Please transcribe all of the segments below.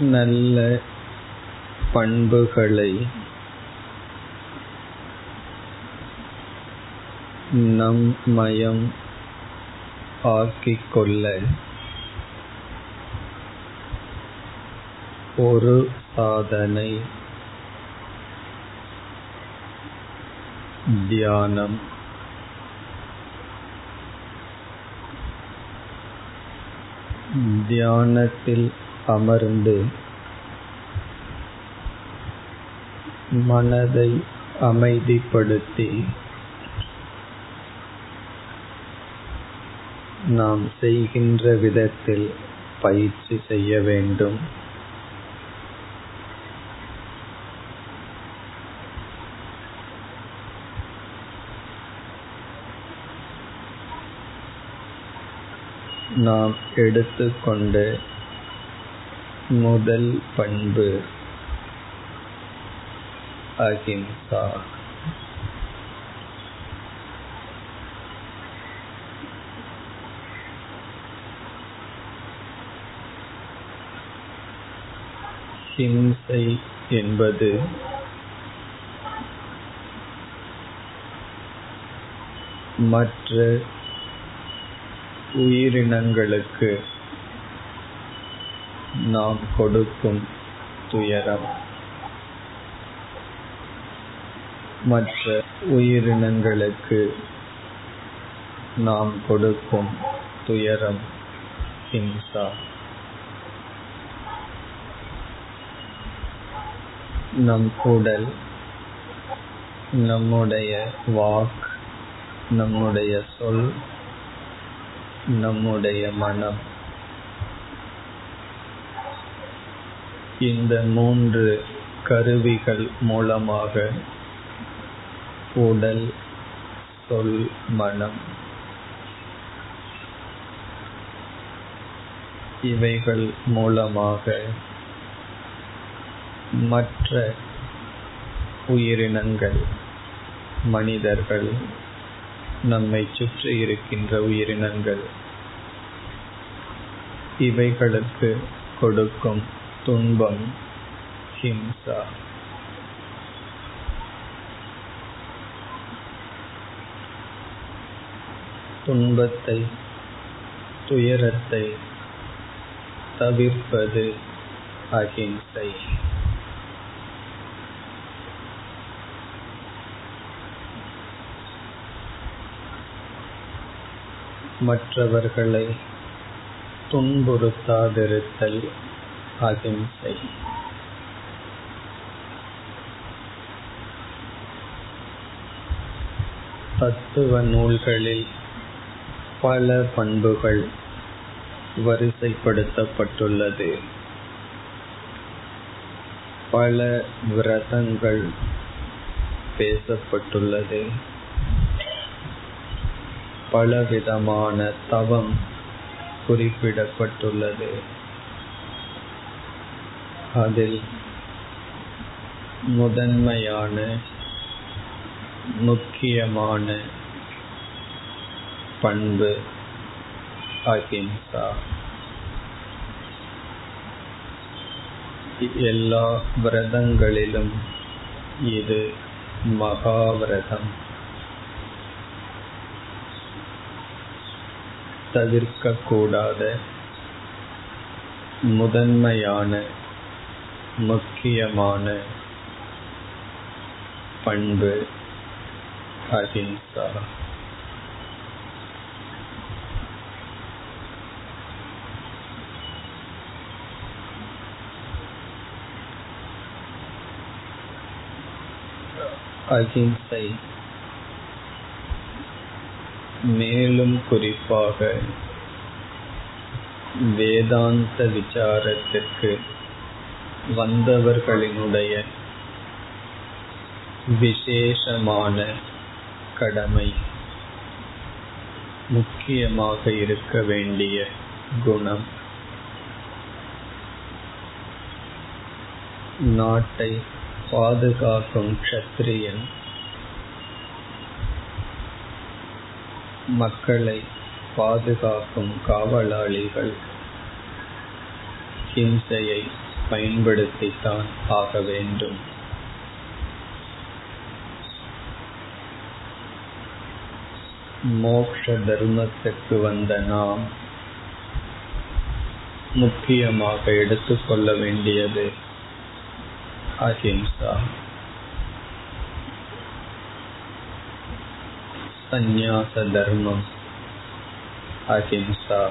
நல்ல பண்புகளை நம் மயம் ஆக்கிக்கொள்ள ஒரு சாதனை தியானம். தியானத்தில் அமர்ந்து மனதை அமைதிப்படுத்தி நாம் செய்கின்ற விதத்தில் பயிற்சி செய்ய வேண்டும். நாம் எடுத்துக்கொண்ட முதல் பண்பு அஹிம்சா ஹிம்சை என்பது மற்ற உயிரினங்களுக்கு நாம் கொடுக்கும் துயரம் மற்ற உயிரினங்களுக்கு நாம் கொடுக்கும் துயரம் ஹிம்சா நம் உடல் நம்முடைய வாக் நம்முடைய சொல் நம்முடைய மனம் இந்த மூன்று கருவிகள் மூலமாக உடல் சொல் மனம் இவைகள் மூலமாக மற்ற உயிரினங்கள் மனிதர்கள் நம்மை சுற்றி இருக்கின்ற உயிரினங்கள் இவைகளுக்கு கொடுக்கும் துன்பம் ஹிம்சா. துன்பத்தை துயரத்தை தவிர்ப்பது அகிம்சை மற்றவர்களை துன்புறுத்தாதிருத்தல். அகிம்சை தத்துவ நூல்களில் பல பண்புகள் வரிசைப்படுத்தப்பட்டுள்ளது. பல விரதங்கள் பேசப்பட்டுள்ளது. பலவிதமான தவம் குறிப்பிடப்பட்டுள்ளது. அதில் முதன்மையான முக்கியமான பண்பு அஹிம்சா. எல்லா விரதங்களிலும் இது மகாவிரதம். தவிர்க்கக்கூடாத முதன்மையான முக்கியமான பண்பு அஹிம்சா அஹிம்சை மேலும் குறிப்பாக வேதாந்த விசாரத்திற்கு வந்தவர்களினுடைய விசேஷமான கடமை முக்கியமாக இருக்க வேண்டிய குணம். நாட்டை பாதுகாக்கும் க்ஷத்ரியன் மக்களை பாதுகாக்கும் காவலாளிகள் ஹிம்சையை பயன்படுத்தித்தான் ஆக வேண்டும். மோக்ஷ தர்மத்துக்கு வந்த நாம் முக்கியமாக எடுத்துக்கொள்ள வேண்டியது அஹிம்சா. சந்நியாச தர்மம் அஹிம்சா.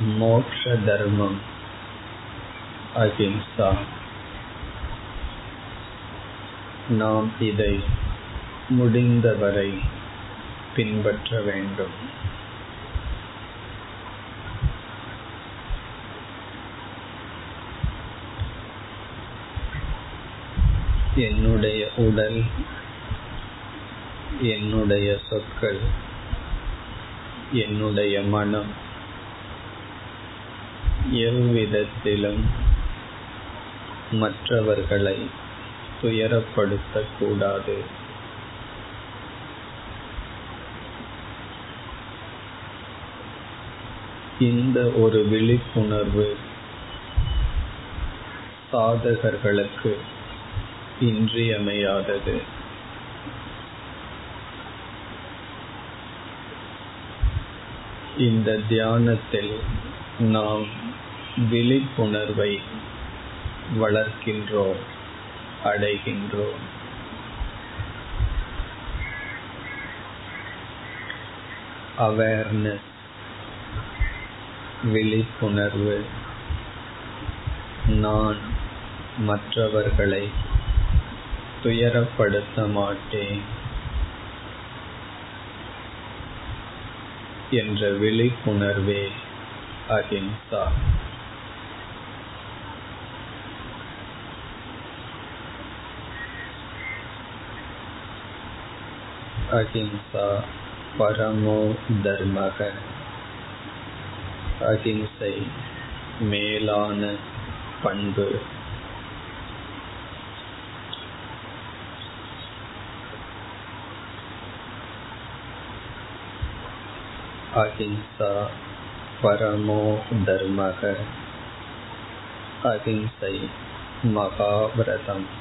மோக்ஷ தர்மம் அஹிம்சா நாம் இதை முடிந்தவரை பின்பற்ற வேண்டும். என்னுடைய உடல் என்னுடைய சொற்கள் என்னுடைய மனம் எவ்விதத்திலும் மற்றவர்களை துயரப்படுத்தக்கூடாது. இந்த ஒரு விழிப்புணர்வு சாதகர்களுக்கு இன்றியமையாதது. இந்த தியானத்தில் நாம் விழிப்புணர்வை வளர்க்கின்றோம் அடைகின்றோம். அவேர்னஸ் விழிப்புணர்வு. நான் மற்றவர்களை துயரப்படுத்த மாட்டேன் என்ற விழிப்புணர்வே அஹிம்சா. அஹிம்சா பரமோ தர்மக. அஹிம்சை மேலான பண்பு. அஹிம்சா பரமோ தர்மக. அஹிம்சை மகாவிரதம்.